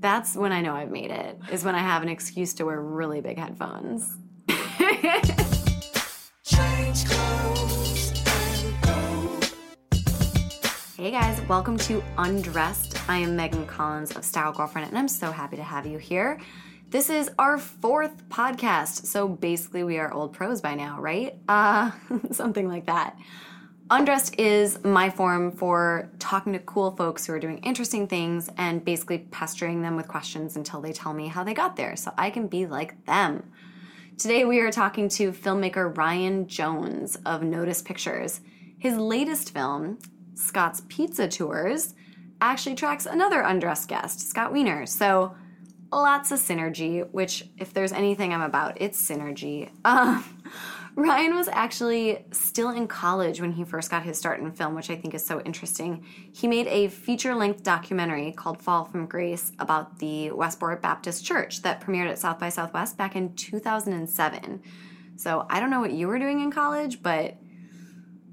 That's when I know I've made it, is when I have an excuse to wear really big headphones. Hey guys, welcome to Undressed. I am Megan Collins of Style Girlfriend, and I'm so happy to have you here. This is our fourth podcast, so basically we are old pros by now, right? Uh, something like that. Undressed is my form for talking to cool folks who are doing interesting things and basically pestering them with questions until they tell me how they got there so I can be like them. Today we are talking to filmmaker Ryan Jones of Notice Pictures. His latest film, Scott's Pizza Tours, actually tracks another undressed guest, Scott Wiener. So lots of synergy, which if there's anything I'm about, it's synergy. Um, Ryan was actually still in college when he first got his start in film, which I think is so interesting. He made a feature length documentary called Fall from Grace about the Westboro Baptist Church that premiered at South by Southwest back in 2007. So I don't know what you were doing in college, but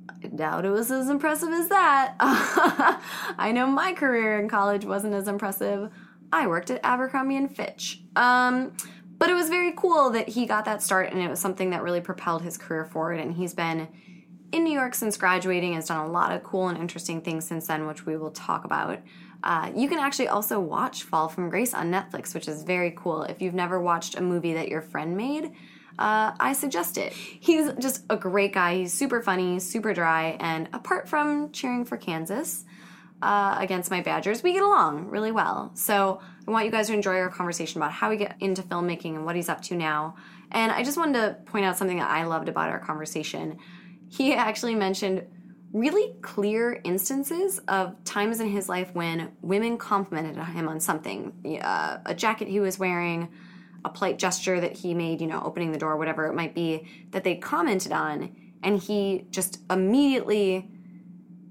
I doubt it was as impressive as that. I know my career in college wasn't as impressive. I worked at Abercrombie and Fitch. Um, but it was very cool that he got that start and it was something that really propelled his career forward and he's been in new york since graduating has done a lot of cool and interesting things since then which we will talk about uh, you can actually also watch fall from grace on netflix which is very cool if you've never watched a movie that your friend made uh, I suggest it. He's just a great guy. He's super funny, super dry, and apart from cheering for Kansas, uh, against my Badgers, we get along really well. So I want you guys to enjoy our conversation about how we get into filmmaking and what he's up to now. And I just wanted to point out something that I loved about our conversation. He actually mentioned really clear instances of times in his life when women complimented him on something uh, a jacket he was wearing, a polite gesture that he made, you know, opening the door, whatever it might be, that they commented on. And he just immediately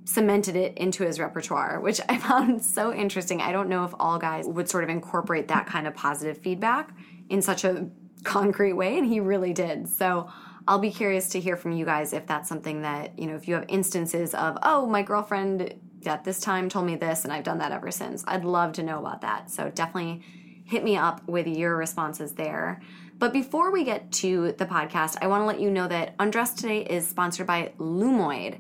cemented it into his repertoire, which I found so interesting. I don't know if all guys would sort of incorporate that kind of positive feedback in such a concrete way, and he really did. So I'll be curious to hear from you guys if that's something that, you know, if you have instances of, oh, my girlfriend at this time told me this, and I've done that ever since. I'd love to know about that. So definitely hit me up with your responses there. But before we get to the podcast, I want to let you know that Undressed today is sponsored by Lumoid.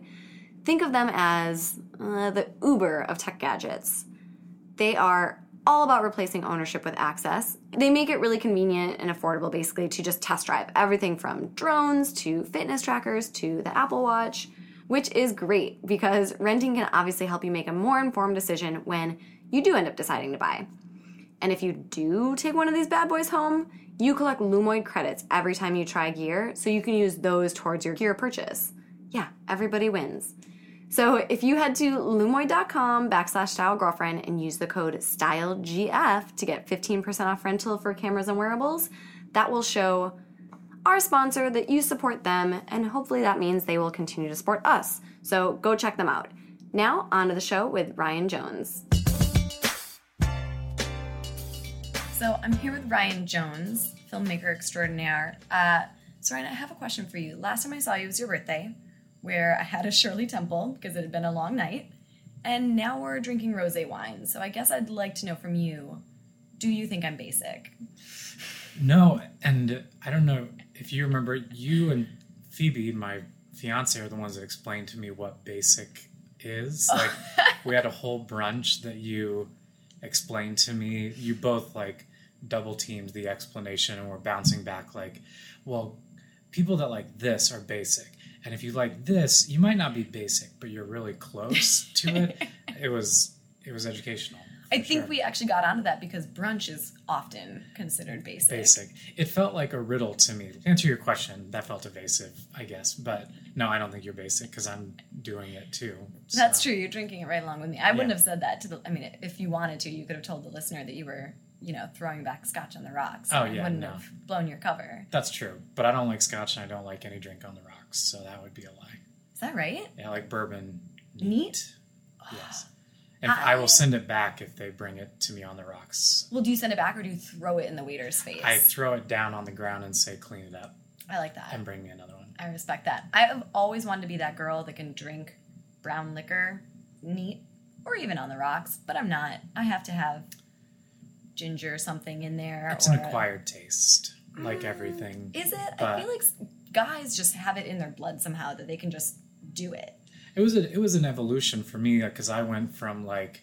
Think of them as uh, the Uber of tech gadgets. They are all about replacing ownership with access. They make it really convenient and affordable, basically, to just test drive everything from drones to fitness trackers to the Apple Watch, which is great because renting can obviously help you make a more informed decision when you do end up deciding to buy. And if you do take one of these bad boys home, you collect Lumoid credits every time you try gear, so you can use those towards your gear purchase. Yeah, everybody wins. So if you head to lumoid.com backslash style girlfriend and use the code StyleGF to get 15% off rental for cameras and wearables, that will show our sponsor that you support them, and hopefully that means they will continue to support us. So go check them out. Now, on to the show with Ryan Jones. So I'm here with Ryan Jones, filmmaker extraordinaire. Uh, so Ryan, I have a question for you. Last time I saw you was your birthday where I had a Shirley Temple because it had been a long night. And now we're drinking rose wine. So I guess I'd like to know from you do you think I'm basic? No, and I don't know if you remember, you and Phoebe, my fiance, are the ones that explained to me what basic is. Oh. Like, we had a whole brunch that you explained to me. You both like double teamed the explanation and were bouncing back, like, well, people that like this are basic and if you like this, you might not be basic, but you're really close to it. It was it was educational. I think sure. we actually got onto that because brunch is often considered basic. Basic. It felt like a riddle to me. To answer your question, that felt evasive, I guess. But no, I don't think you're basic because I'm doing it too. So. That's true. You're drinking it right along with me. I wouldn't have said that to the. I mean, if you wanted to, you could have told the listener that you were you know, throwing back scotch on the rocks. Oh yeah, wouldn't no. have blown your cover. That's true, but I don't like scotch and I don't like any drink on the rocks, so that would be a lie. Is that right? Yeah, I like bourbon. Neat. neat. Yes. And I, I, will send it back if they bring it to me on the rocks. Well, do you send it back or do you throw it in the waiter's face? I throw it down on the ground and say, "Clean it up." I like that. And bring me another one. I respect that. I've always wanted to be that girl that can drink brown liquor neat or even on the rocks, but I'm not. I have to have ginger or something in there. It's an a- acquired taste, like mm, everything. Is it? I feel like guys just have it in their blood somehow that they can just do it. It was a, it was an evolution for me uh, because I went from like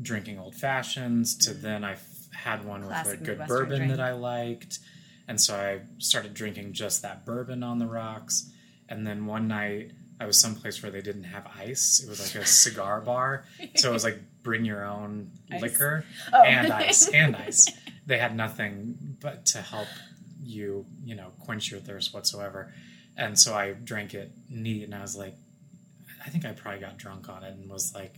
drinking old fashions to mm. then I f- had one Classic with a good Midwestern bourbon drink. that I liked, and so I started drinking just that bourbon on the rocks. And then one night I was someplace where they didn't have ice. It was like a cigar bar, so it was like bring your own Ice? liquor Oh. and ice and ice. They had nothing but to help you, you know, quench your thirst whatsoever. And so I drank it neat, and I was like, I think I probably got drunk on it and was like,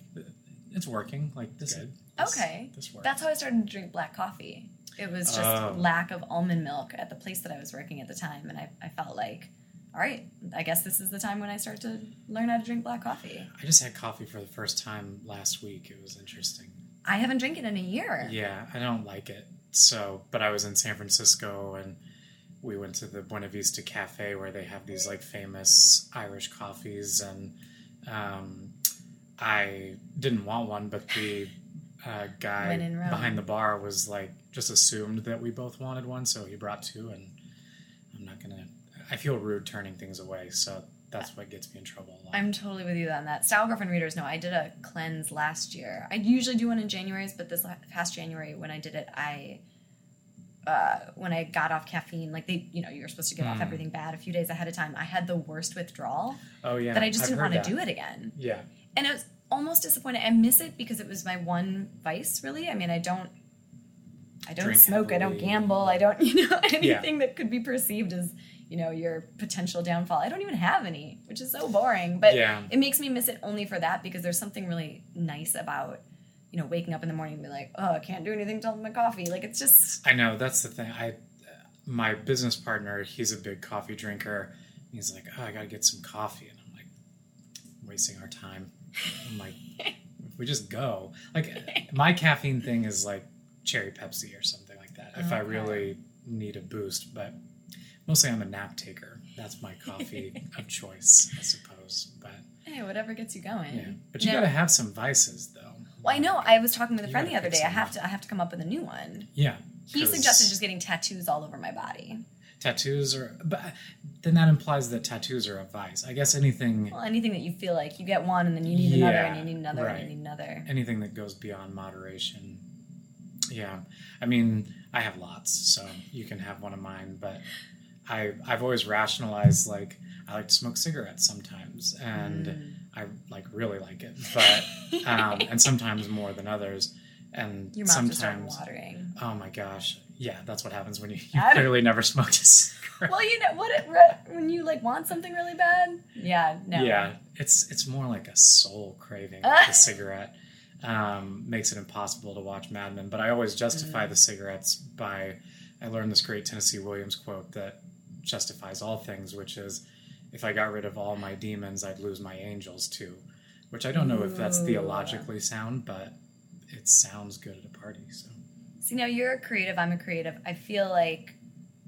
it's working. Like this, Good. this Okay. this works. That's how I started to drink black coffee. It was just Oh. lack of almond milk at the place that I was working at the time, and I, I felt like, all right, I guess this is the time when I start to learn how to drink black coffee. I just had coffee for the first time last week. It was interesting. I haven't drank it in a year. Yeah, I don't like it. So, but I was in San Francisco and we went to the Buena Vista Cafe where they have these like famous Irish coffees, and um, I didn't want one, but the uh, guy When in Rome. behind the bar was like just assumed that we both wanted one, so he brought two, and I'm not gonna. I feel rude turning things away, so that's what gets me in trouble a lot. I'm totally with you on that. Style Girlfriend readers know I did a cleanse last year. I usually do one in January's, but this past January when I did it, I uh, when I got off caffeine, like they, you know, you're supposed to get off Mm. everything bad a few days ahead of time. I had the worst withdrawal oh yeah, that I just I've didn't want to do it again. Yeah, and it was almost disappointing. I miss it because it was my one vice. Really, I mean, I don't, I don't Drink smoke, I don't gamble, I don't, you know, anything that could be perceived as, you know, your potential downfall. I don't even have any, which is so boring. But Yeah. it makes me miss it only for that because there's something really nice about, you know, waking up in the morning and be like, oh, I can't do anything till my coffee. Like it's just, I know that's the thing. I my business partner, he's a big coffee drinker. He's like, "Oh, I got to get some coffee." And I'm like, wasting our time. I'm like, we just go. Like my caffeine thing is like cherry Pepsi or something like that. If I really need a boost, but mostly I'm a nap taker. That's my coffee of choice, I suppose. But hey, whatever gets you going. yeah, but you No. got to have some vices though. Well, I know. I was talking with a friend the other day. I have up. to. I have to come up with a new one. Yeah. He suggested just getting tattoos all over my body. tattoos are but then that implies that tattoos are a vice i guess anything Well, anything that you feel like you get one and then you need another and you need another and you need another. anything that goes beyond moderation yeah i mean i have lots so you can have one of mine but i i've always rationalized like i like to smoke cigarettes sometimes and Mm. i like really like it but um and sometimes more than others and Your mouth sometimes watering. oh my gosh yeah that's what happens when you, you clearly never smoked a cigarette Well, you know what? It, when you like want something really bad, yeah, no, Yeah, it's it's more like a soul craving. Like the cigarette um, makes it impossible to watch Mad Men. But I always justify Mm. the cigarettes by I learned this great Tennessee Williams quote that justifies all things, which is if I got rid of all my demons, I'd lose my angels too. Which I don't know if that's theologically sound, but it sounds good at a party. So See, now you're a creative. I'm a creative. I feel like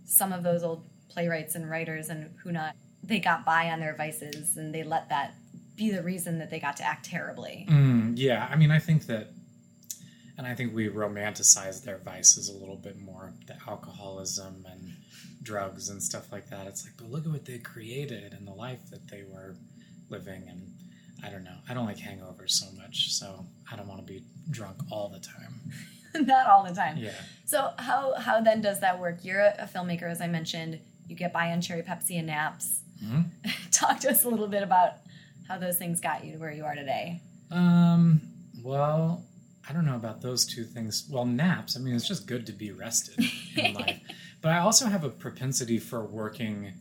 some of those old playwrights and writers and who not, they got by on their vices and they let that be the reason that they got to act terribly. Mm, yeah, I mean, I think that, and I think we romanticize their vices a little bit more, the alcoholism and drugs and stuff like that. It's like, but look at what they created and the life that they were living. And I don't know. I don't like hangovers so much, so I don't want to be drunk all the time. not all the time. Yeah. So how how then does that work? You're a, a filmmaker, as I mentioned. You get by on cherry Pepsi and naps. Mhm. Talk to us a little bit about how those things got you to where you are today. Um. Well, I don't know about those two things. Well, naps. I mean, it's just good to be rested in life. But I also have a propensity for working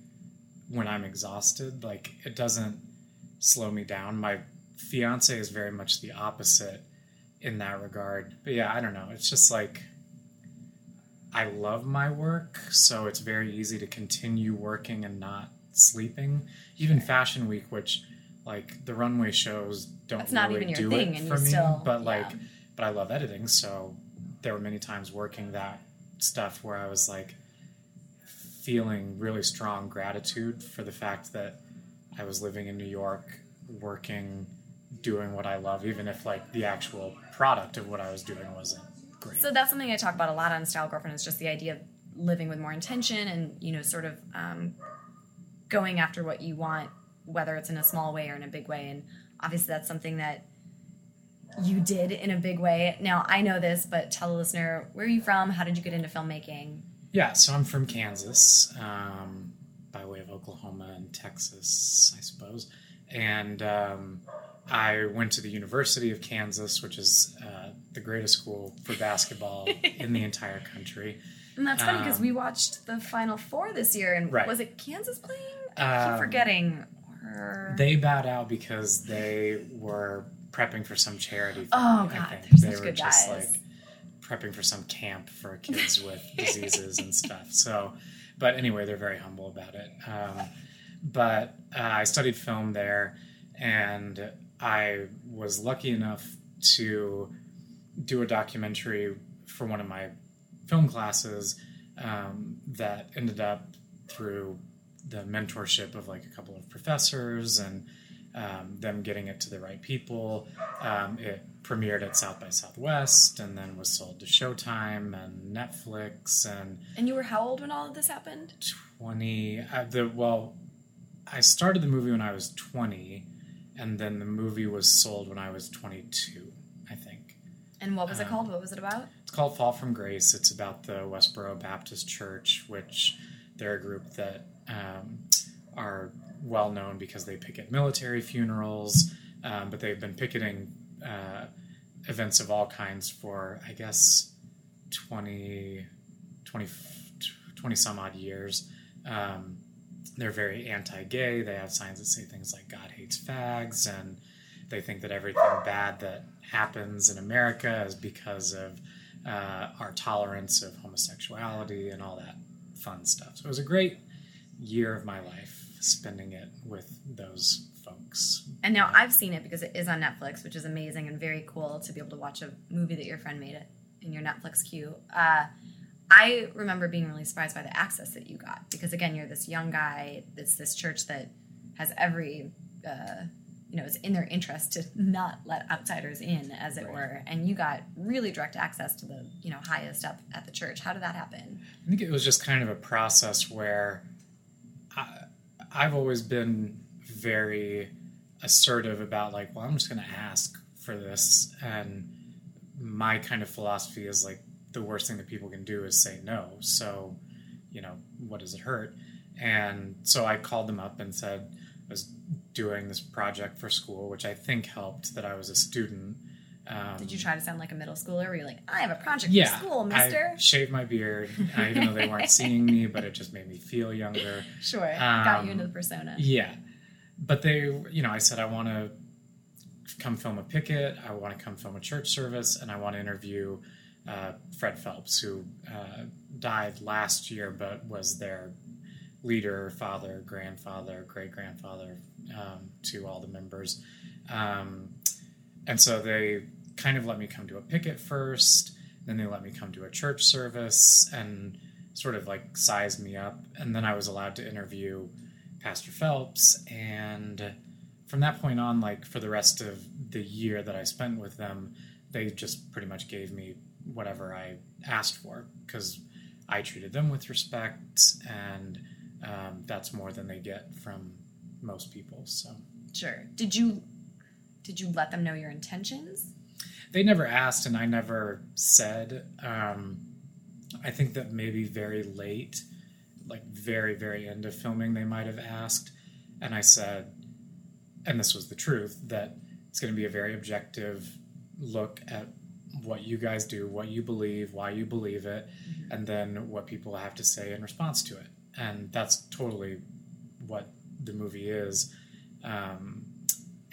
when I'm exhausted. Like it doesn't slow me down. My fiance is very much the opposite in that regard. But yeah, I don't know. It's just like I love my work, so it's very easy to continue working and not sleeping. Even Fashion Week, which like the runway shows don't That's not really even your do thing, it and for me. still- but like, yeah. but I love editing, so there were many times working that stuff where I was like feeling really strong gratitude for the fact that I was living in New York, working, doing what I love, even if like the actual product of what I was doing wasn't great. So that's something I talk about a lot on Style Girlfriend is just the idea of living with more intention and you know sort of um, going after what you want, whether it's in a small way or in a big way. And obviously that's something that you did in a big way. Now I know this, but tell the listener where are you from? How did you get into filmmaking? Yeah, so I'm from Kansas, um, by way of Oklahoma and Texas, I suppose. And um, I went to the University of Kansas, which is uh, the greatest school for basketball in the entire country. And that's funny because Um, we watched the Final Four this year, and Right. was it Kansas playing? I keep Um, forgetting. Or... They bowed out because they were prepping for some charity. Thing, Oh, God, they're they such were good just guys. like prepping for some camp for kids with diseases and stuff. So, but anyway, they're very humble about it. Um, but uh, I studied film there, and I was lucky enough to do a documentary for one of my film classes um, that ended up through the mentorship of like a couple of professors and um, them getting it to the right people. Um, it premiered at South by Southwest and then was sold to Showtime and Netflix and and you were how old when all of this happened? 20 uh, the well I started the movie when I was 20 and then the movie was sold when I was 22 I think And what was it Um, called? What was it about? it's called Fall from Grace. It's about the Westboro Baptist Church, which they're a group that um, are well known because they picket military funerals, um, but they've been picketing uh, events of all kinds for, I guess, 20, 20, 20 some odd years. Um, they're very anti gay. They have signs that say things like God hates fags, and they think that everything bad that happens in America is because of uh, our tolerance of homosexuality and all that fun stuff. So it was a great year of my life spending it with those folks. And now I've seen it because it is on Netflix, which is amazing and very cool to be able to watch a movie that your friend made it in your Netflix queue. Uh, I remember being really surprised by the access that you got because again, you're this young guy. It's this church that has every, uh, you know, it's in their interest to not let outsiders in, as it Right. were. And you got really direct access to the, you know, highest up at the church. How did that happen? I think it was just kind of a process where I've always been very assertive about like, well, I'm just going to ask for this, and my kind of philosophy is like the worst thing that people can do is say no. So, you know, what does it hurt? And so I called them up and said I was doing this project for school, which I think helped that I was a student. Um, Did you try to sound like a middle schooler? Where you're like, I have a project yeah, for school, Mister. I shaved my beard, even though they weren't seeing me, but it just made me feel younger. Sure, got you Um, into the persona. Yeah, but they, you know, I said I want to come film a picket. I want to come film a church service, and I want to interview uh, Fred Phelps, who uh, died last year, but was their leader, father, grandfather, great grandfather um, to all the members. Um, and so they kind of let me come to a picket first, then they let me come to a church service and sort of like sized me up. And then I was allowed to interview Pastor Phelps. And from that point on, like for the rest of the year that I spent with them, they just pretty much gave me whatever I asked for because I treated them with respect, and um, that's more than they get from most people. So Sure. Did you did you let them know your intentions? They never asked, and I never said. Um, I think that maybe very late, like very very end of filming, they might have asked, and I said, and this was the truth that it's going to be a very objective look at what you guys do, what you believe, why you believe it, and then what people have to say in response to it. And that's totally what the movie is. Um,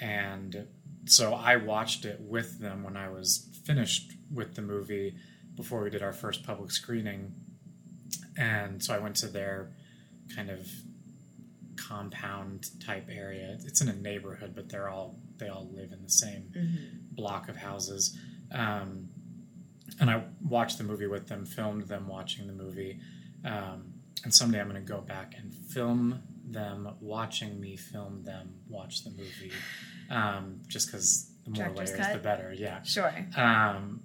and so I watched it with them when I was finished with the movie before we did our first public screening. And so I went to their kind of compound type area. It's in a neighborhood, but they're all they all live in the same block of houses. Um, and I watched the movie with them, filmed them watching the movie. Um, and someday I'm going to go back and film them watching me film them watch the movie. Um, just because the more Director's layers, cut? the better. Yeah. Sure. Um,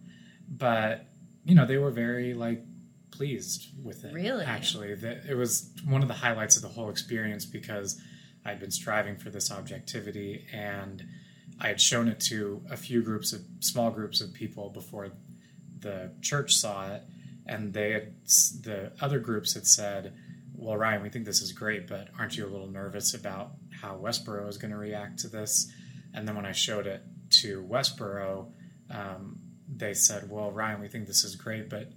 but you know, they were very like pleased with it. Really? Actually, that it was one of the highlights of the whole experience because I'd been striving for this objectivity and I had shown it to a few groups of small groups of people before the church saw it, and they had the other groups had said, "Well, Ryan, we think this is great, but aren't you a little nervous about how Westboro is going to react to this?" And then when I showed it to Westboro, um, they said, "Well, Ryan, we think this is great, but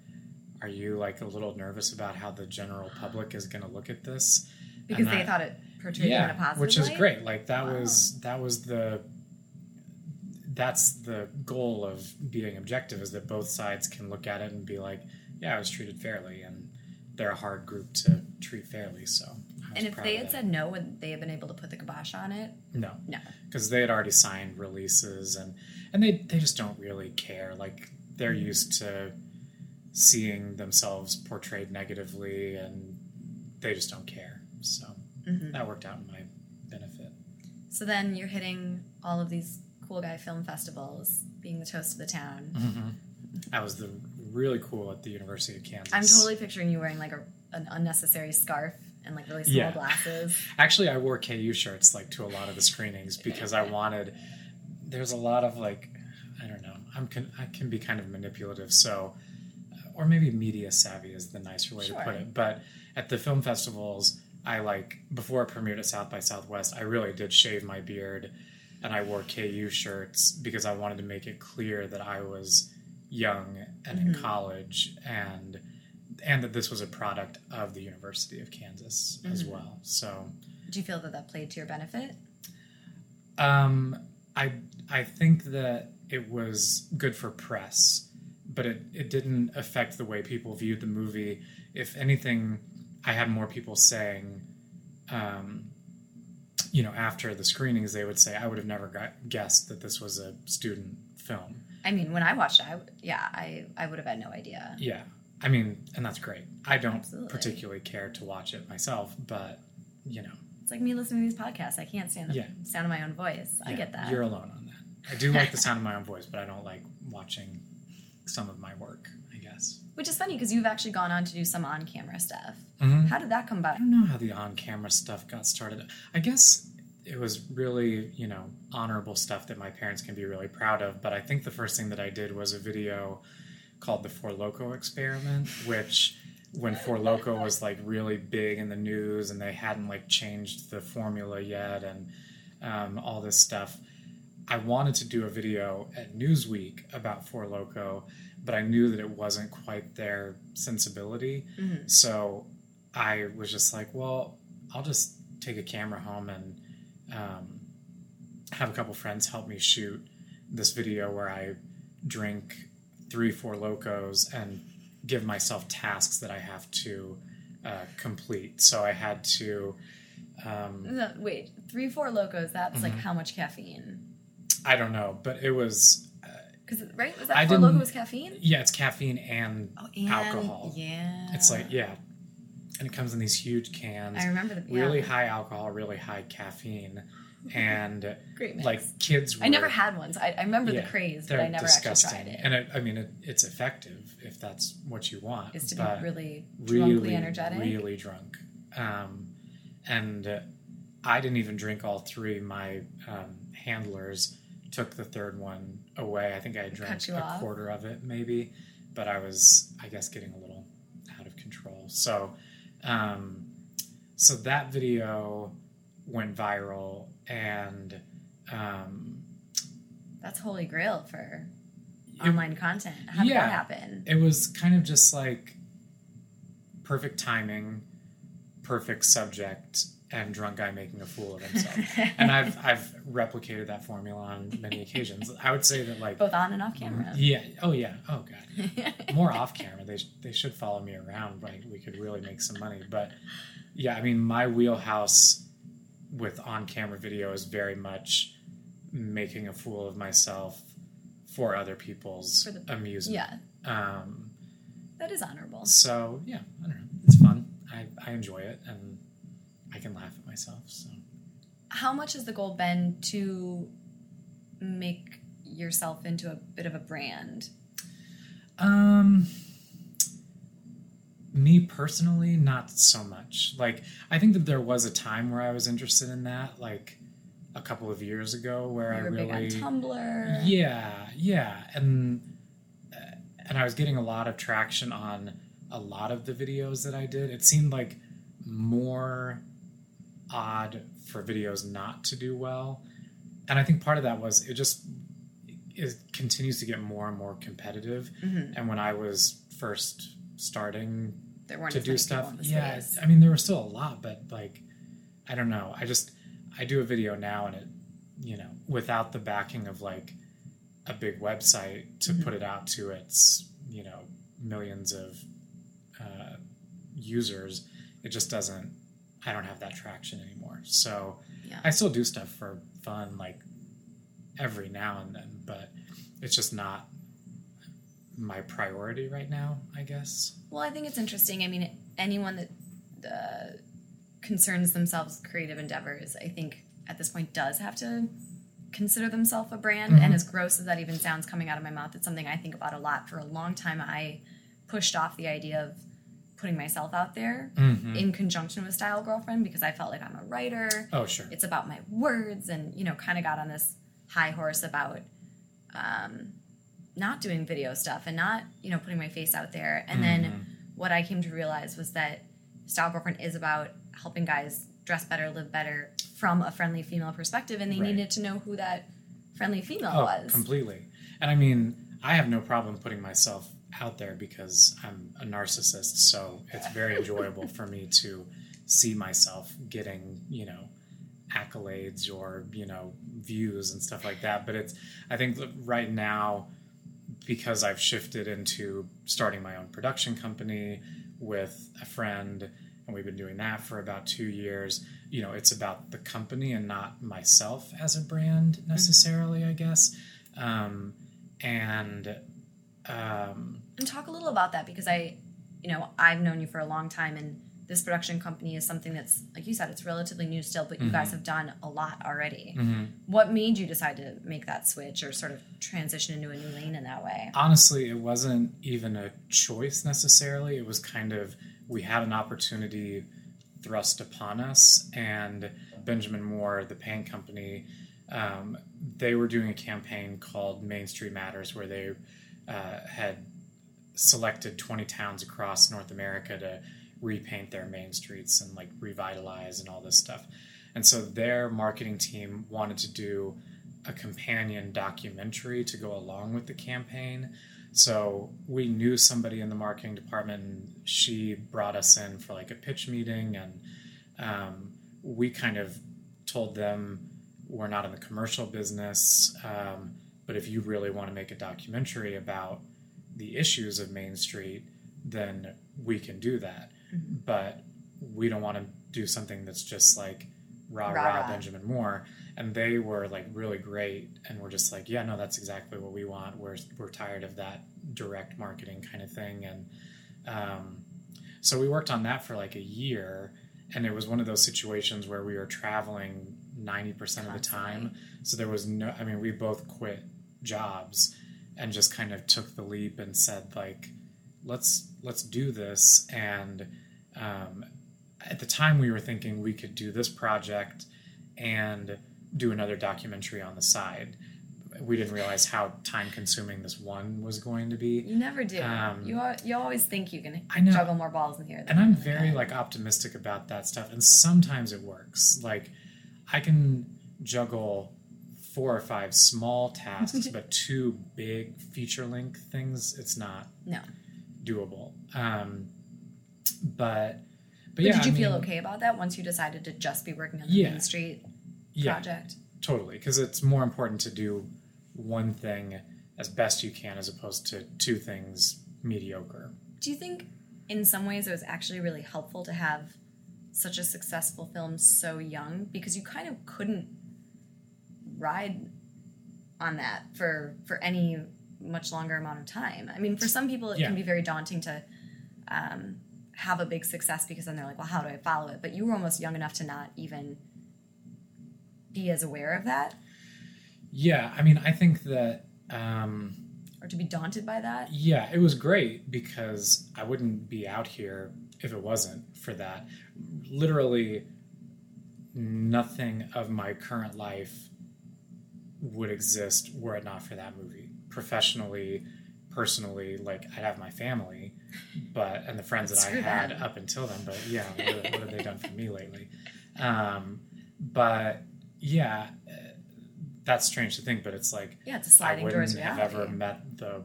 are you like a little nervous about how the general public is going to look at this?" Because And they I- thought it portrayed you in a positive which is light? great. Like that Wow. was that was the that's the goal of being objective is that both sides can look at it and be like, yeah, I was treated fairly, and they're a hard group to treat fairly. So, And if they had said no, would they have been able to put the kibosh on it? no, No. because they had already signed releases, and and they they just don't really care. Like they're used to seeing themselves portrayed negatively, and they just don't care. So Mm-hmm. that worked out in my benefit. So then you're hitting all of these cool guy film festivals, being the toast of the town. I was the really cool at the University of Kansas. I'm totally picturing you wearing like a, an unnecessary scarf and like really small Yeah. glasses. Actually, I wore KU shirts like to a lot of the screenings because I wanted. There's a lot of like, I don't know. I'm con- I can be kind of manipulative, so uh, or maybe media savvy is the nicer way Sure. to put it. But at the film festivals, I like before it premiered at South by Southwest, I really did shave my beard, and I wore KU shirts because I wanted to make it clear that I was young and in college and and that this was a product of the University of Kansas as well. So Do you feel that that played to your benefit? um, I I think that it was good for press, but it, it didn't affect the way people viewed the movie. If anything, I had more people saying, um, you know, after the screenings, they would say, "I would have never got, guessed that this was a student film." I mean, when I watched it, I, yeah, I, I would have had no idea. Yeah, I mean, and that's great. I don't Absolutely. particularly care to watch it myself, but you know, It's like me listening to these podcasts. I can't stand the Yeah. sound of my own voice. I get that. You're alone on that. I do like the sound of my own voice, but I don't like watching some of my work. I guess. Which is funny because you've actually gone on to do some on camera stuff. Mhm. How did that come about? I don't know how the on-camera stuff got started. I guess it was really, you know, honorable stuff that my parents can be really proud of. But I think the first thing that I did was a video called the Four Loco Experiment, which when Four Loco was like really big in the news and they hadn't like changed the formula yet and um, all this stuff. I wanted to do a video at Newsweek about Four Loco, but I knew that it wasn't quite their sensibility. So I was just like, well, I'll just take a camera home and um, have a couple friends help me shoot this video where I drink three, four locos and give myself tasks that I have to uh, complete. So I had to, um, No, wait, three, four locos. That's like Mm-hmm. how much caffeine? I don't know, but it was, Because right, was that I four locos caffeine? yeah, it's caffeine and, Oh, and alcohol. Yeah, It's like, yeah. And it comes in these huge cans. I remember the yeah. really high alcohol, really high caffeine, and Great mix. like kids. Were, I never had ones. I, I remember Yeah, the craze, but I never disgusting. actually tried it. And it, I mean, it, it's effective if that's what you want. Is to be really really, energetic. really drunk. Um, and uh, I didn't even drink all three. My um, handlers took the third one away. I think I drank a off? quarter of it, maybe, but I was, I guess, getting a little out of control. So, um, so that video went viral, and um, That's holy grail for It- online content. How did Yeah. that happen? it was kind of just like perfect timing, perfect subject, and drunk guy making a fool of himself. and I've I've replicated that formula on many occasions. I would say that like Both on and off camera. yeah, oh yeah, oh god, more off camera. They they should follow me around. Like we could really make some money. But yeah, I mean my wheelhouse with on camera video is very much making a fool of myself for other people's For the- amusement. yeah, Um, that is honorable. so yeah, I don't know. It's fun. I, I enjoy it and I can laugh at myself. So How much has the goal been to make yourself into a bit of a brand? Um, me personally, not so much. Like, I think that there was a time where I was interested in that, like a couple of years ago, where I really, Tumblr. yeah, yeah, and uh, and I was getting a lot of traction on a lot of the videos that I did. It seemed like more odd for videos not to do well, and I think part of that was it just it continues to get more and more competitive. Mm-hmm. And when I was first starting There weren't to do stuff, people in the yeah, space. I mean there was still a lot, but like I don't know. I just I do a video now and it you know without the backing of like a big website to Mm-hmm. put it out to its you know millions of users, it just doesn't. I don't have that traction anymore. So Yeah. I still do stuff for fun, like every now and then, but it's just not my priority right now. I guess. Well, I think it's interesting. I mean, anyone that uh, concerns themselves with creative endeavors, I think at this point does have to consider themselves a brand. Mm-hmm. And as gross as that even sounds coming out of my mouth, it's something I think about a lot. For a long time, I pushed off the idea of putting myself out there Mm-hmm. in conjunction with Style Girlfriend because I felt like I'm a writer. Oh sure. It's about my words, and you know, kind of got on this high horse about um, not doing video stuff and not you know putting my face out there. And then what I came to realize was that Style Girlfriend is about helping guys dress better, live better from a friendly female perspective, and they Right. needed to know who that friendly female Oh, was. completely. And I mean, I have no problem putting myself out there because I'm a narcissist, so it's very enjoyable for me to see myself getting, you know, accolades or, you know, views and stuff like that. But it's, I think right now, because I've shifted into starting my own production company with a friend, and we've been doing that for about two years. You know, it's about the company and not myself as a brand necessarily, I guess. Um, and um, and talk a little about that because I, you know, I've known you for a long time, and this production company is something that's, like you said, it's relatively new still, but you guys have done a lot already. What made you decide to make that switch or sort of transition into a new lane in that way? honestly, it wasn't even a choice necessarily. It was kind of we had an opportunity thrust upon us, and Benjamin Moore, the paint company, um, they were doing a campaign called Main Street Matters, where they uh, had selected 20 towns across North America to repaint their main streets and like revitalize and all this stuff. And so their marketing team wanted to do a companion documentary to go along with the campaign. So we knew somebody in the marketing department, and she brought us in for like a pitch meeting, and um, we kind of told them we're not in the commercial business, um, but if you really want to make a documentary about the issues of Main Street, then we can do that. But we don't want to do something that's just like rah rah, Benjamin Moore. And they were like really great, and we're just like, yeah, no, that's exactly what we want. We're we're tired of that direct marketing kind of thing, and um, so we worked on that for like a year, and it was one of those situations where we were traveling ninety percent of the time. So there was no, I mean, we both quit jobs and just kind of took the leap and said like, let's let's do this. And um, at the time, we were thinking we could do this project and do another documentary on the side. We didn't realize how time consuming this one was going to be. You never do. Um, you al- you always think you can I know. juggle more balls in the air. than and I'm very like optimistic about that stuff and sometimes it works like i can juggle four or five small tasks but two big feature length things it's not no. doable um but but, But yeah did you I feel mean, okay about that once you decided to just be working on the Yeah. Main Street yeah project? totally because it's more important to do one thing as best you can as opposed to two things mediocre Do you think, in some ways, it was actually really helpful to have such a successful film so young because you kind of couldn't ride on that for for any much longer amount of time. I mean, for some people, it Yeah. can be very daunting to um, have a big success because then they're like, "Well, how do I follow it?" But you were almost young enough to not even be as aware of that. yeah i mean i think that um or to be daunted by that? Yeah, it was great because I wouldn't be out here if it wasn't for that. Literally, nothing of my current life would exist were it not for that movie. Professionally, personally, like I'd have my family, but and the friends that I had them. up until then. But yeah, what, what have they done for me lately? Um, but yeah, that's strange to think. But it's like Yeah, it's a sliding I wouldn't doors have reality. ever met the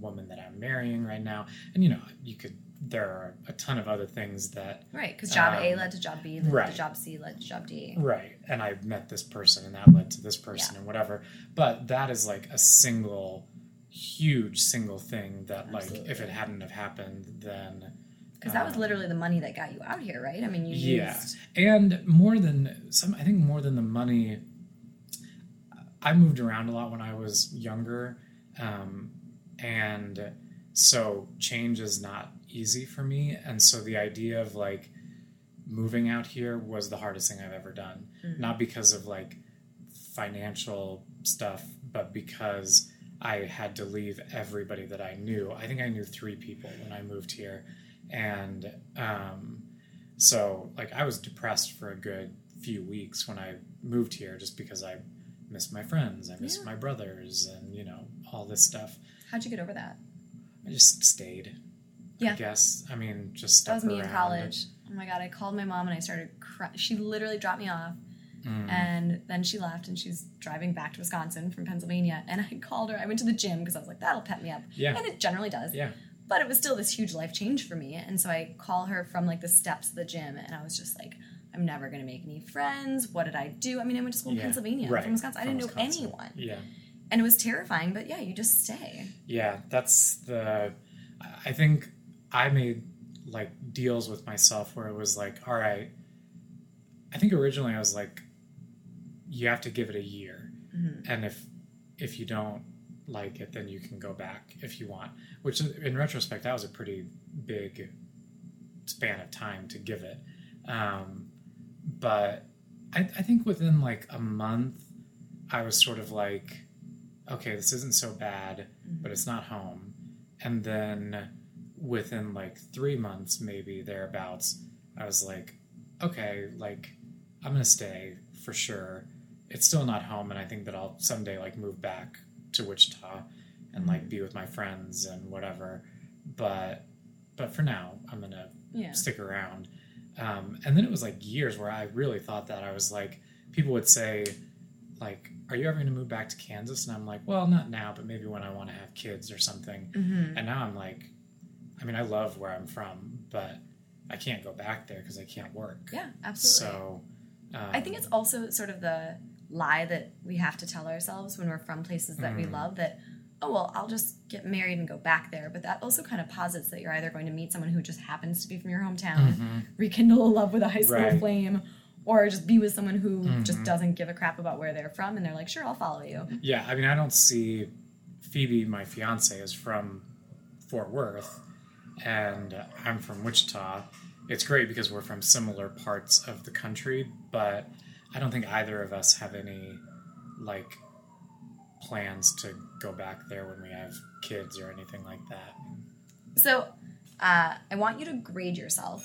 woman that I'm marrying right now. And you know, you could. There are a ton of other things that Right, because job A Um, led to job B, led right. to job C, led to job D. Right. And I met this person and that led to this person Yeah. and whatever. But that is like a single, huge single thing that, like, if it hadn't have happened, then. Because that was um, literally the money that got you out here, right? I mean, you Yeah. used. And more than some, I think more than the money, I moved around a lot when I was younger. Um, and so change is not easy for me. And so the idea of like moving out here was the hardest thing I've ever done. Mhm. Not because of like financial stuff, but because I had to leave everybody that I knew. I think I knew three people when I moved here. And um, so, like, I was depressed for a good few weeks when I moved here just because I missed my friends, I missed Yeah. my brothers, and, you know, all this stuff. How'd you get over that? I just stayed. Yeah. I guess. I mean, just That was me in college. Oh my god, I called my mom and I started crying. She literally dropped me off Mm. and then she left and she's driving back to Wisconsin from Pennsylvania. And I called her. I went to the gym because I was like, that'll pep me up. Yeah. And it generally does. Yeah. But it was still this huge life change for me. And so I call her from like the steps of the gym and I was just like, I'm never going to make any friends. What did I do? I mean, I went to school in Pennsylvania. Right. from Wisconsin. I From didn't know Wisconsin. anyone. Yeah. And it was terrifying, but yeah, you just stay. Yeah, that's the. I think I made like deals with myself where it was like, all right. I think originally I was like, you have to give it a year, Mhm. and if if you don't like it, then you can go back if you want. Which, in retrospect, that was a pretty big span of time to give it. Um, but I, I think within like a month, I was sort of like, okay, this isn't so bad, but it's not home. And then within like three months, maybe thereabouts, I was like, okay, like I'm gonna stay for sure. It's still not home, and I think that I'll someday like move back to Wichita and like be with my friends and whatever. But but for now, I'm gonna Yeah. stick around. Um, and then it was like years where I really thought that I was like, people would say, like, are you ever going to move back to Kansas? And I'm like, well, not now, but maybe when I want to have kids or something. Mm-hmm. And now I'm like, I mean, I love where I'm from, but I can't go back there because I can't work. Yeah, absolutely. So um, I think it's also sort of the lie that we have to tell ourselves when we're from places that we Mm. love that, oh, well, I'll just get married and go back there. But that also kind of posits that you're either going to meet someone who just happens to be from your hometown, Mhm. rekindle a love with a high school Right. flame, or just be with someone who just Mhm. doesn't give a crap about where they're from and they're like, sure, I'll follow you. Yeah, I mean, I don't see Phoebe, my fiance, is from Fort Worth, and I'm from Wichita. It's great because we're from similar parts of the country, but I don't think either of us have any like plans to go back there when we have kids or anything like that. So uh, I want you to grade yourself.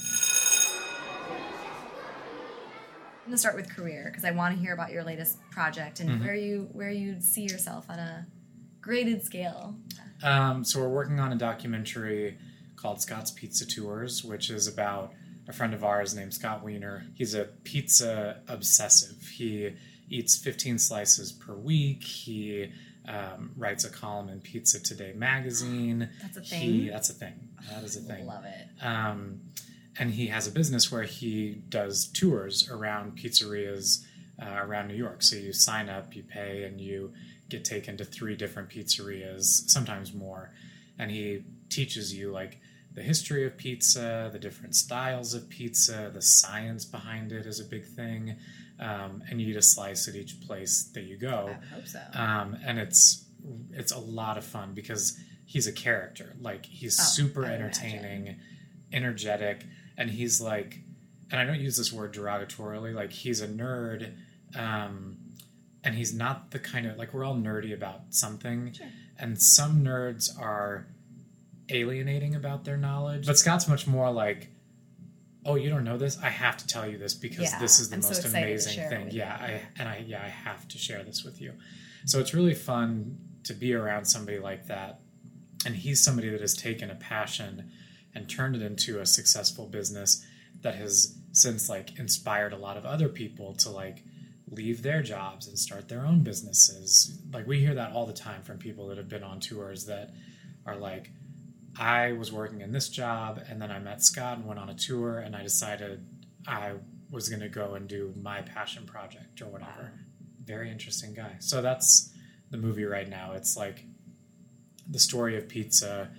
I'm gonna start with career because I want to hear about your latest project and Mhm. where you where you see yourself on a graded scale. Um, so we're working on a documentary called Scott's Pizza Tours, which is about a friend of ours named Scott Wiener. He's a pizza obsessive. He eats 15 slices per week. He um, writes a column in Pizza Today magazine. That's a He, thing. that's a thing. That is a thing. I love it. Um, and he has a business where he does tours around pizzerias uh, around New York. So you sign up, you pay, and you get taken to three different pizzerias, sometimes more. And he teaches you like the history of pizza, the different styles of pizza, the science behind it is a big thing. Um, and you eat a slice at each place that you go would hope so. um, and it's it's a lot of fun because he's a character. Like he's Oh, super I entertaining, energetic, and he's like, and I don't use this word derogatorily. Like he's a nerd, um, and he's not the kind of like we're all nerdy about something, Sure. and some nerds are alienating about their knowledge. But Scott's much more like, "Oh, you don't know this? I have to tell you this because Yeah, this is the I'm most to amazing thing." Yeah. I and I yeah, I have to share this with you. So it's really fun to be around somebody like that. And he's somebody that has taken a passion and turned it into a successful business that has since like inspired a lot of other people to like leave their jobs and start their own businesses. Like we hear that all the time from people that have been on tours that are like I was working in this job and then I met Scott and went on a tour and I decided I was going to go and do my passion project or whatever. Very interesting guy. So that's the movie right now. It's like the story of pizza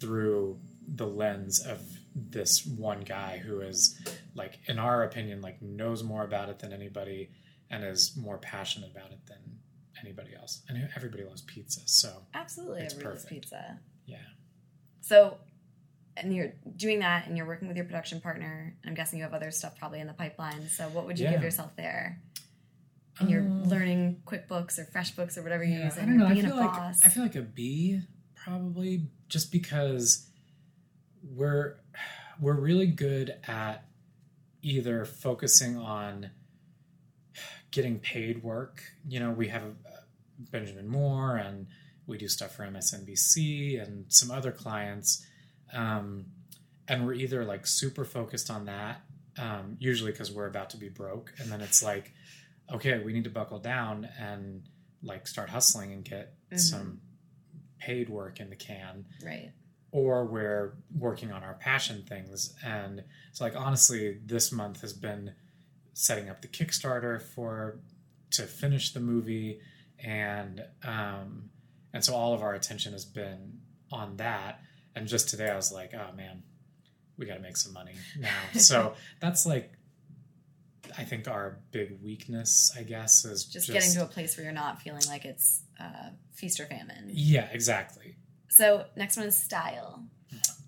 through the lens of this one guy who is like in our opinion like knows more about it than anybody and is more passionate about it than anybody else. And everybody loves pizza. So, Absolutely, It's everybody loves perfect. pizza. yeah. So, and you're doing that, and you're working with your production partner. I'm guessing you have other stuff probably in the pipeline. So, what would you Yeah. give yourself there? And you're Um, learning QuickBooks or FreshBooks or whatever you're Yeah, using. I don't know. I Being feel a like boss. I feel like a B probably just because we're we're really good at either focusing on getting paid work. You know, we have uh, Benjamin Moore and we do stuff for MSNBC and some other clients, um, and we're either like super focused on that, um, usually because we're about to be broke, and then it's like, okay, we need to buckle down and like start hustling and get Mhm. some paid work in the can right. or we're working on our passion things and so like honestly this month has been setting up the kickstarter for to finish the movie and um and so all of our attention has been on that and just today i was like oh man we got to make some money now so that's like i think our big weakness i guess is Just, getting to a place where you're not feeling like it's uh, feast or famine. yeah exactly So, next one is style.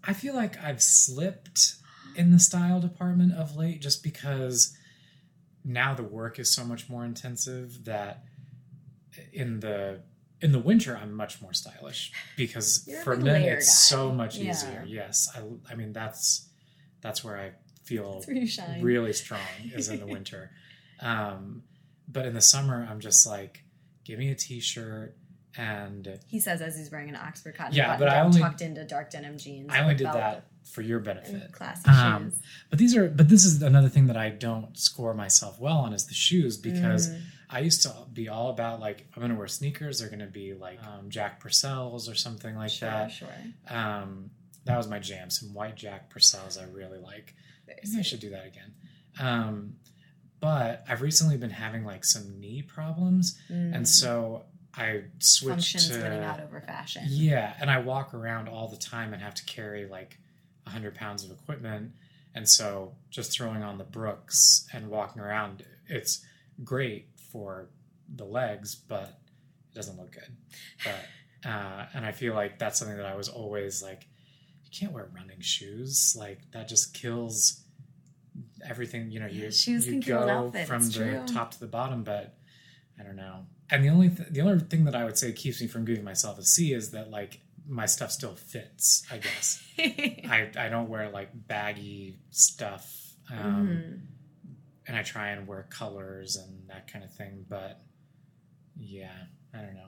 I feel like I've slipped in the style department of late just because now the work is so much more intensive that in the in the winter I'm much more stylish because for men it's guy. so much Yeah. easier. Yes. I I mean that's that's where I feel where really strong is in the winter. Um but in the summer I'm just like give me a t-shirt and He says as he's wearing an Oxford cotton Yeah, but I only- tucked into dark denim jeans. I only did that for your benefit. classy Um, shoes. But these are but this is another thing that I don't score myself well on is the shoes because Mm. I used to be all about like I'm gonna wear sneakers, they're gonna be like um, Jack Purcells or something like sure, that. sure. Um, that was my jam. Some white Jack Purcells I really like. Maybe I should do that again. Um, but I've recently been having like some knee problems, Mm. and so I switched functions to winning out over fashion. yeah, and I walk around all the time and have to carry like hundred pounds of equipment, and so just throwing on the Brooks and walking around, it's great for the legs, but it doesn't look good. But uh, and I feel like that's something that I was always like, you can't wear running shoes, like that just kills everything. You know, you shoes you can go from it's the true. top to the bottom, but I don't know. And the only th- the only thing that I would say keeps me from giving myself a C is that like my stuff still fits. I guess I I don't wear like baggy stuff, um, Mhm. And I try and wear colors and that kind of thing. But yeah, I don't know.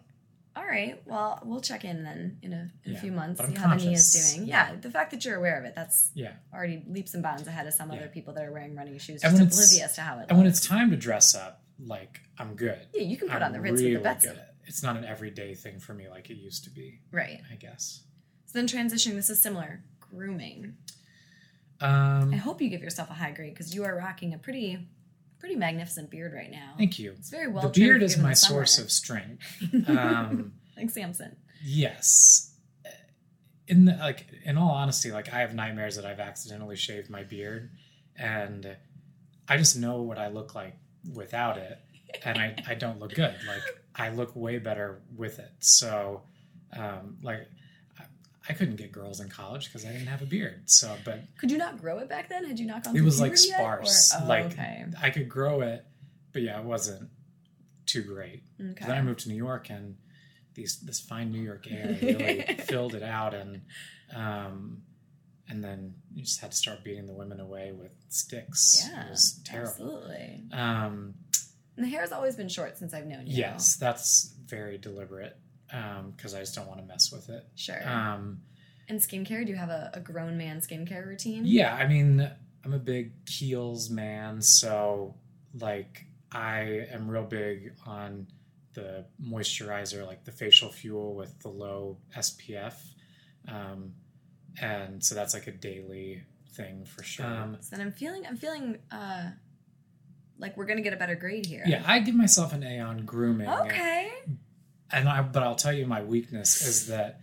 All right. Well, we'll check in then in a, in a few months, see how the knee is doing. Yeah. Yeah. the fact that you're aware of it, that's Yeah, already leaps and bounds ahead of some Yeah. other people that are wearing running shoes, And just oblivious to how it and when it's time to dress up, like I'm good. yeah, you can put I'm on the ritz really with the Betsy. good. It's not an everyday thing for me like it used to be. Right. I guess. So then transitioning, this is similar. Grooming. Um, I hope you give yourself a high grade because you are rocking a pretty, pretty magnificent beard right now. thank you. It's very well. the beard is my source of strength. Um, like Samson. Yes. In the, like in all honesty, like I have nightmares that I've accidentally shaved my beard and I just know what I look like without it and I, I don't look good. Like I look way better with it. So um like I, couldn't get girls in college because I didn't have a beard. So but Could you not grow it back then? Had you not gone? it was like sparse. Or- oh, like okay. I could grow it, but yeah, it wasn't too great. Okay. Then I moved to New York and these this fine New York air really filled it out, and um, and then you just had to start beating the women away with sticks. Yeah, it was terrible. Absolutely. Um, And the hair's always been short since I've known you. yes, that's very deliberate because I just don't want to mess with it. Sure. Um, and skincare, do you have a, a grown man skincare routine? Yeah, I mean, I'm a big Kiehl's man, so like I am real big on the moisturizer, like the facial fuel with the low SPF, um, and so that's like a daily thing for sure. Um, So then I'm feeling I'm feeling uh like we're gonna get a better grade here. yeah, I give myself an A on grooming. Okay. And I, but I'll tell you my weakness is that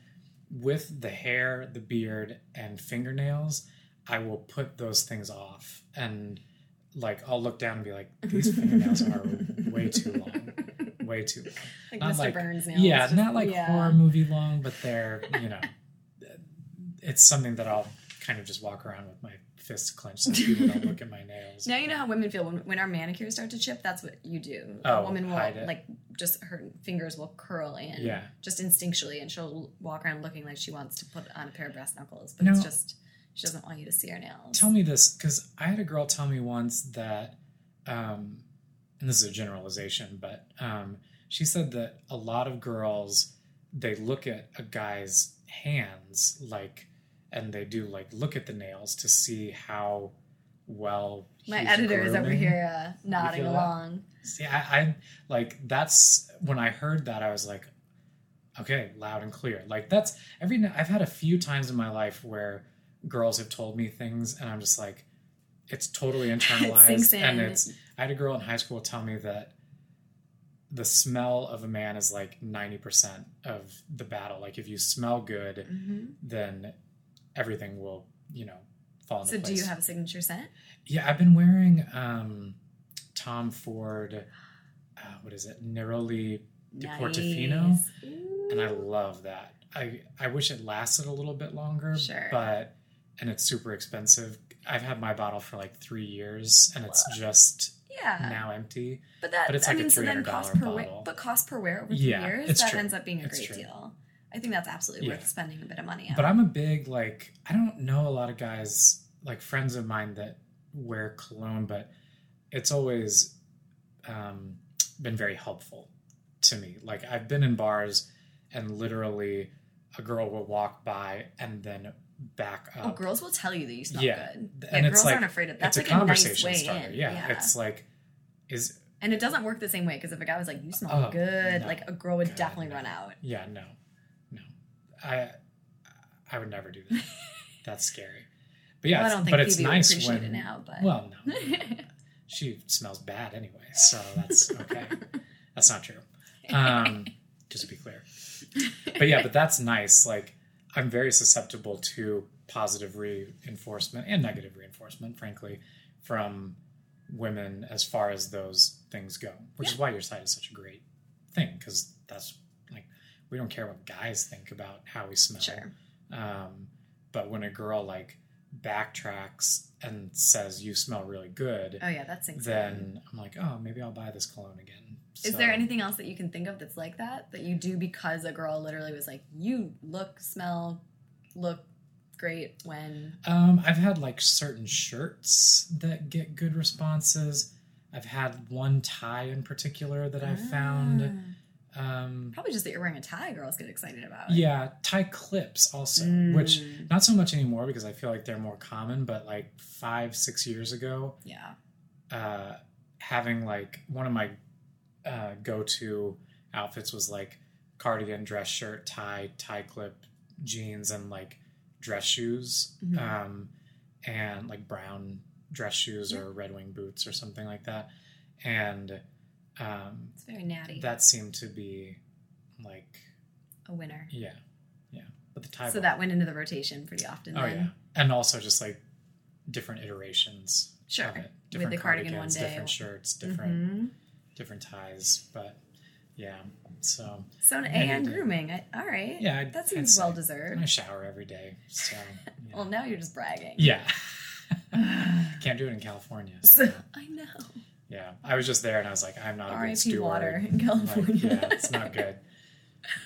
with the hair, the beard, and fingernails, I will put those things off, and like I'll look down and be like, these fingernails are way too long, way too long. Like Not Mr. like- Burns nails. Yeah, just- not like yeah. horror movie long, but they're you know, it's something that I'll kind of just walk around with my fists clenched so people don't look at my nails. Now you know how women feel when, when our manicures start to chip. That's what you do. Oh, a woman will like just her fingers will curl in, Yeah. just instinctually, and she'll walk around looking like she wants to put on a pair of brass knuckles, but No. it's just she doesn't want you to see her nails. Tell me this, because I had a girl tell me once that, um, and this is a generalization, but um, she said that a lot of girls they look at a guy's hands like, and they do like look at the nails to see how well. My editor is over here uh, nodding feel that? along. See, I, I like that's when I heard that I was like, okay, loud and clear. Like that's every. I've had a few times in my life where girls have told me things, and I'm just like, it's totally internalized, sinks and it's. I had a girl in high school tell me that the smell of a man is like ninety percent of the battle. Like if you smell good, hmm then everything will, you know, fall into So place. do you have a signature scent? Yeah, I've been wearing um, Tom Ford. Uh, what is it? Neroli Di Portofino, Nice. and I love that. I I wish it lasted a little bit longer, Sure. but and it's super expensive. I've had my bottle for like three years, and it's just Yeah, now empty. but that but it's I like a mean, so then cost $300 per wear, bottle. but cost per wear over three Yeah, years, it's that true. ends up being a It's great true. deal. I think that's absolutely Yeah. worth spending a bit of money on. But I'm a big like I don't know a lot of guys like friends of mine that wear cologne, but it's always um, been very helpful to me. Like I've been in bars and literally a girl will walk by and then back up. oh, up. girls will tell you that you smell Yeah. good. And yeah, it's girls like- aren't afraid of that's it's like a a, nice conversation way starter. in. Yeah, it's like is and it doesn't work the same way because if a guy was like, "You smell Oh, good," no. like a girl would God, definitely no. run out. yeah no I I would never do that. That's scary. But yeah, well, I don't think but it's Phoebe nice would appreciate when it now, but well no she smells bad anyway, so that's okay. that's not true. Um, just to be clear. But yeah, but that's nice. Like I'm very susceptible to positive reinforcement and negative reinforcement, frankly, from women as far as those things go. Which is why your site is such a great thing because that's we don't care what guys think about how we smell. sure. Um, but when a girl like backtracks and says you smell really good, Oh yeah, that's then I'm like, oh, maybe I'll buy this cologne again. Is So- there anything else that you can think of that's like that that you do because a girl literally was like, "You look, smell, look great when." Um, I've had like certain shirts that get good responses. I've had one tie in particular that I found. Um, Probably just that you're wearing a tie. Girls get excited about. yeah, tie clips also, which Mm. not so much anymore because I feel like they're more common. But like five, six years ago, Yeah. uh, having like one of my uh, go-to outfits was like cardigan, dress shirt, tie, tie clip, jeans, and like dress shoes, Mhm. um, and like brown dress shoes or Red Wing boots or something like that, and um, It's very natty. that seemed to be like a winner. yeah, yeah. But the tie So that went into the rotation pretty often. oh then. yeah, and also just like different iterations Sure. of it, With different the cardigan one day. different shirts, different Mhm. different ties, but yeah. So So an grooming. I, all right. yeah, I'd, That seems well I deserved. shower every day, so yeah. Well, now you're just bragging. yeah. Can't do it in California. So, I know. Yeah, I was just there and I was like, I'm not a good R.I.P. steward. water in Like, California. yeah, it's not good.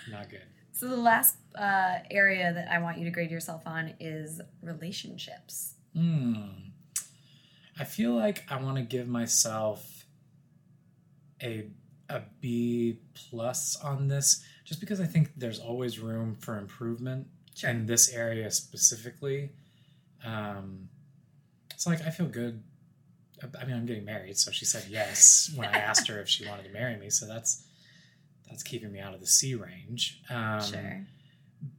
not good. So the last uh, area that I want you to grade yourself on is relationships. Hmm. I feel like I want to give myself a a B plus on this, just because I think there's always room for improvement Sure. in this area specifically. Um, it's like I feel good. I mean, I'm getting married, so she said yes when I asked her if she wanted to marry me. So that's that's keeping me out of the C range. Um, sure.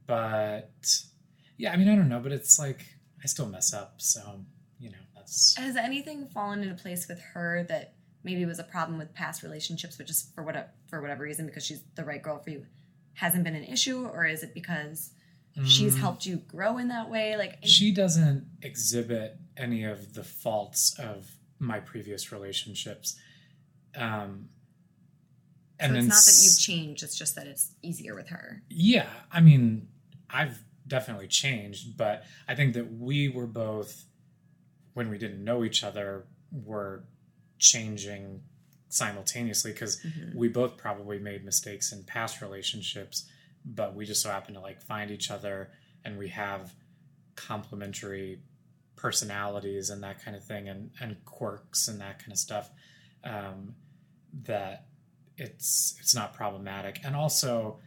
but yeah, I mean, I don't know, but it's like I still mess up, so you know that's Has anything fallen into place with her that maybe was a problem with past relationships, but just for what for whatever reason, because she's the right girl for you, hasn't been an issue, or is it because she's Mm, helped you grow in that way? Like, She doesn't exhibit any of the faults of my previous relationships, um, so it's then not that you've changed; it's just that it's easier with her. Yeah, I mean, I've definitely changed, but I think that we were both, when we didn't know each other, were changing simultaneously because Mhm. we both probably made mistakes in past relationships, but we just so happen to like find each other and we have complementary personalities and that kind of thing and, and quirks and that kind of stuff um, that it's it's not problematic. And also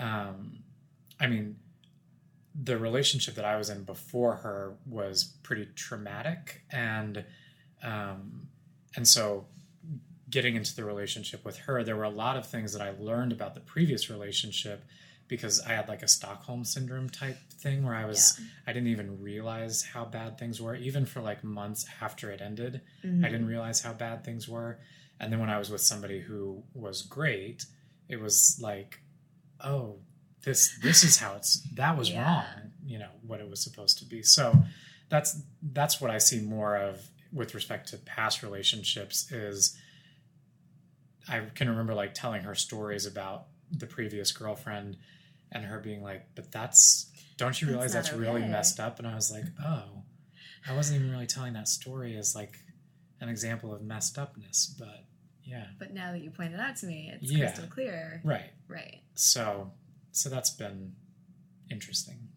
um, i mean the relationship that i was in before her was pretty traumatic and um, and so getting into the relationship with her there were a lot of things that i learned about the previous relationship because i had like a stockholm syndrome type thing where i was i didn't even realize how bad things were even for like months after it ended Mhm. I didn't realize how bad things were. And then when I was with somebody who was great, it was like, oh, this this is how it's that was Yeah. wrong, you know, what it was supposed to be. So that's that's what I see more of with respect to past relationships is I can remember like telling her stories about the previous girlfriend and her being like, but that's don't you realize not that's really messed up? And I was like, oh, I wasn't even really telling that story as like an example of messed upness, but yeah, But now that you point it out to me, it's Yeah. crystal clear. right. Right. So, so that's been interesting.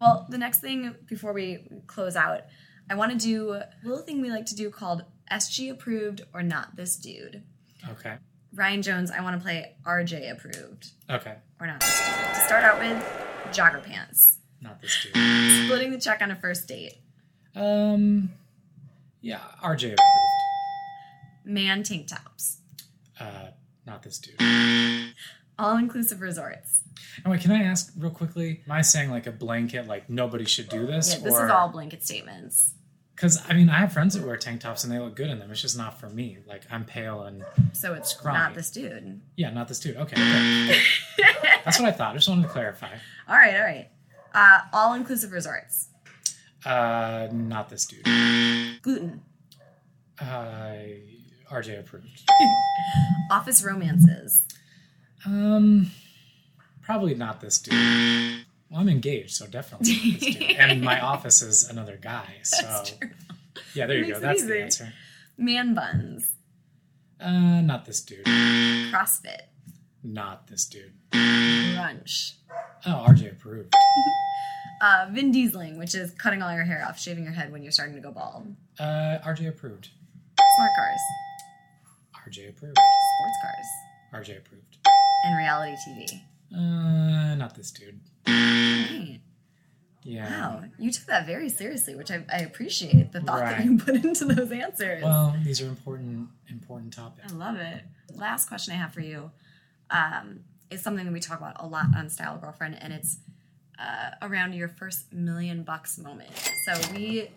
Well, the next thing before we close out, I want to do a little thing we like to do called SG approved or not this dude. Okay, Ryan Jones, I want to play RJ approved okay, or not this dude. To start out with, jogger pants. not this dude. Splitting the check on a first date. Um, yeah, RJ approved. Man tank tops. Uh, not this dude. All inclusive resorts. And wait, can I ask real quickly? Am I saying like a blanket, like nobody should do this? Yeah, this or, is all blanket statements. Because I mean, I have friends that wear tank tops and they look good in them. It's just not for me. Like I'm pale and So it's Scrawny. not this dude. yeah, not this dude. Okay, okay. that's what I thought. I just wanted to clarify. All right, all right. Uh, all inclusive resorts. Uh, not this dude. Gluten. Uh, RJ approved. Office romances. Um, probably not this dude. Well, I'm engaged, so definitely not this dude. And my office is another guy, so yeah, there you go. That's easy. the answer. Man buns. Uh, not this dude. CrossFit. Not this dude. Brunch. Oh, RJ approved. Uh, Vin Dieseling, which is cutting all your hair off, shaving your head when you're starting to go bald. Uh, RJ approved. Smart cars. RJ approved. Sports cars. RJ approved. And reality TV. Uh, not this dude. Right. Yeah. Wow, you took that very seriously, which I, I appreciate the thought that you put into those answers. Well, these are important, important topics. I love it. Last question I have for you um, is something that we talk about a lot on Style Girlfriend, and it's uh, around your first million bucks moment. So we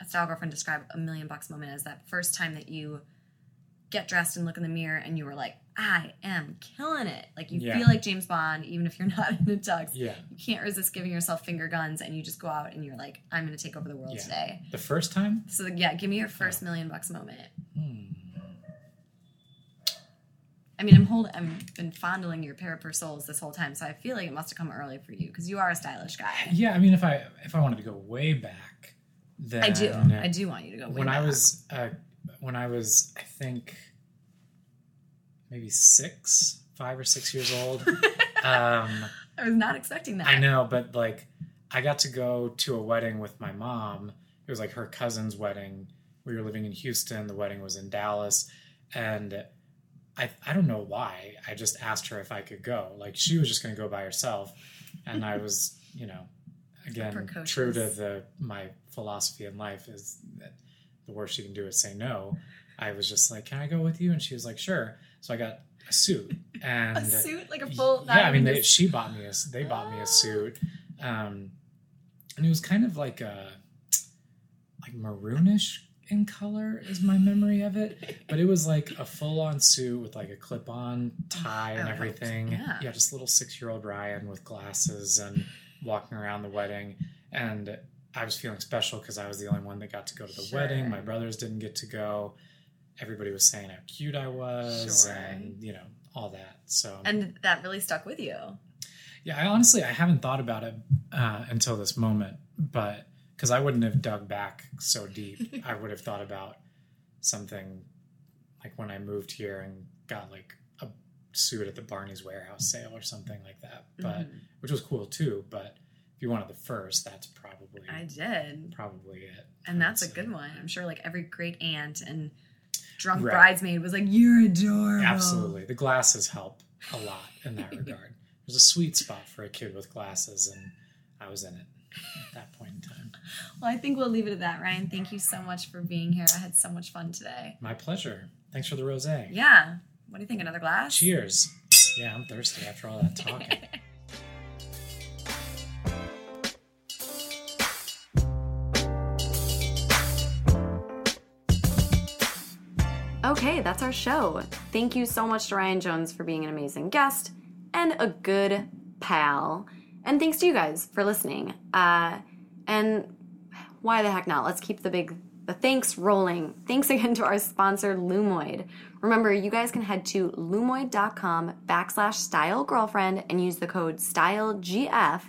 at Style Girlfriend describe a million bucks moment as that first time that you get dressed and look in the mirror and you were like, I am killing it. Like you Yeah. feel like James Bond, even if you're not in the tux. Yeah. You can't resist giving yourself finger guns, and you just go out and you're like, I'm going to take over the world Yeah. today. The first time? So yeah, give me your first million bucks moment. Hmm. I mean, I'm hold, I've been fondling your pair of Persols this whole time, so I feel like it must have come early for you because you are a stylish guy. Yeah, I mean, if I if I wanted to go way back, then I do. I do want you to go. Way when I was uh, when I was I think maybe six, five or six years old, Um, I was not expecting that. I know, but like, I got to go to a wedding with my mom. It was like her cousin's wedding. We were living in Houston. The wedding was in Dallas, and I I don't know why. I just asked her if I could go. Like she was just going to go by herself, and I was, you know, again true to the my philosophy in life is that the worst you can do is say no. I was just like, "Can I go with you?" And she was like, "Sure." So I got a suit and a suit, like a full. yeah, I mean, they, just- she bought me a they bought me a suit, um, and it was kind of like a like maroonish in color is my memory of it, but it was like a full on suit with like a clip on tie and Oh, everything. Yeah. just little six year old Ryan with glasses and walking around the wedding, and I was feeling special because I was the only one that got to go to the Sure. wedding. My brothers didn't get to go. Everybody was saying how cute I was, Sure. and you know all that. So and that really stuck with you. yeah, I honestly I haven't thought about it uh, until this moment, but because I wouldn't have dug back so deep, I would have thought about something like when I moved here and got like a suit at the Barney's warehouse sale or something like that, but Mhm. which was cool too. But if you wanted the first, that's probably I did. probably it. And that's a good one. I'm sure like every great aunt and drunk Right. bridesmaid was like, You're adorable. Absolutely, the glasses help a lot in that regard. There's a sweet spot for a kid with glasses, and I was in it at that point in time. Well, I think we'll leave it at that, Ryan. Thank you so much for being here. I had so much fun today. My pleasure. Thanks for the rosé. Yeah. What do you think? Another glass? Cheers. Yeah, I'm thirsty after all that talking. Okay, that's our show. Thank you so much to Ryan Jones for being an amazing guest and a good pal. And thanks to you guys for listening. Uh, and why the heck not? Let's keep the big the thanks rolling. Thanks again to our sponsor, Lumoid. Remember, you guys can head to lumoid.com backslash style girlfriend and use the code StyleGF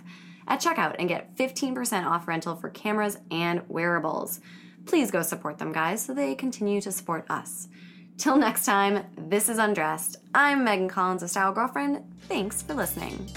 at checkout and get 15% off rental for cameras and wearables. Please go support them, guys, so they continue to support us. Till next time, this is Undressed. I'm Megan Collins of Style Girlfriend. Thanks for listening.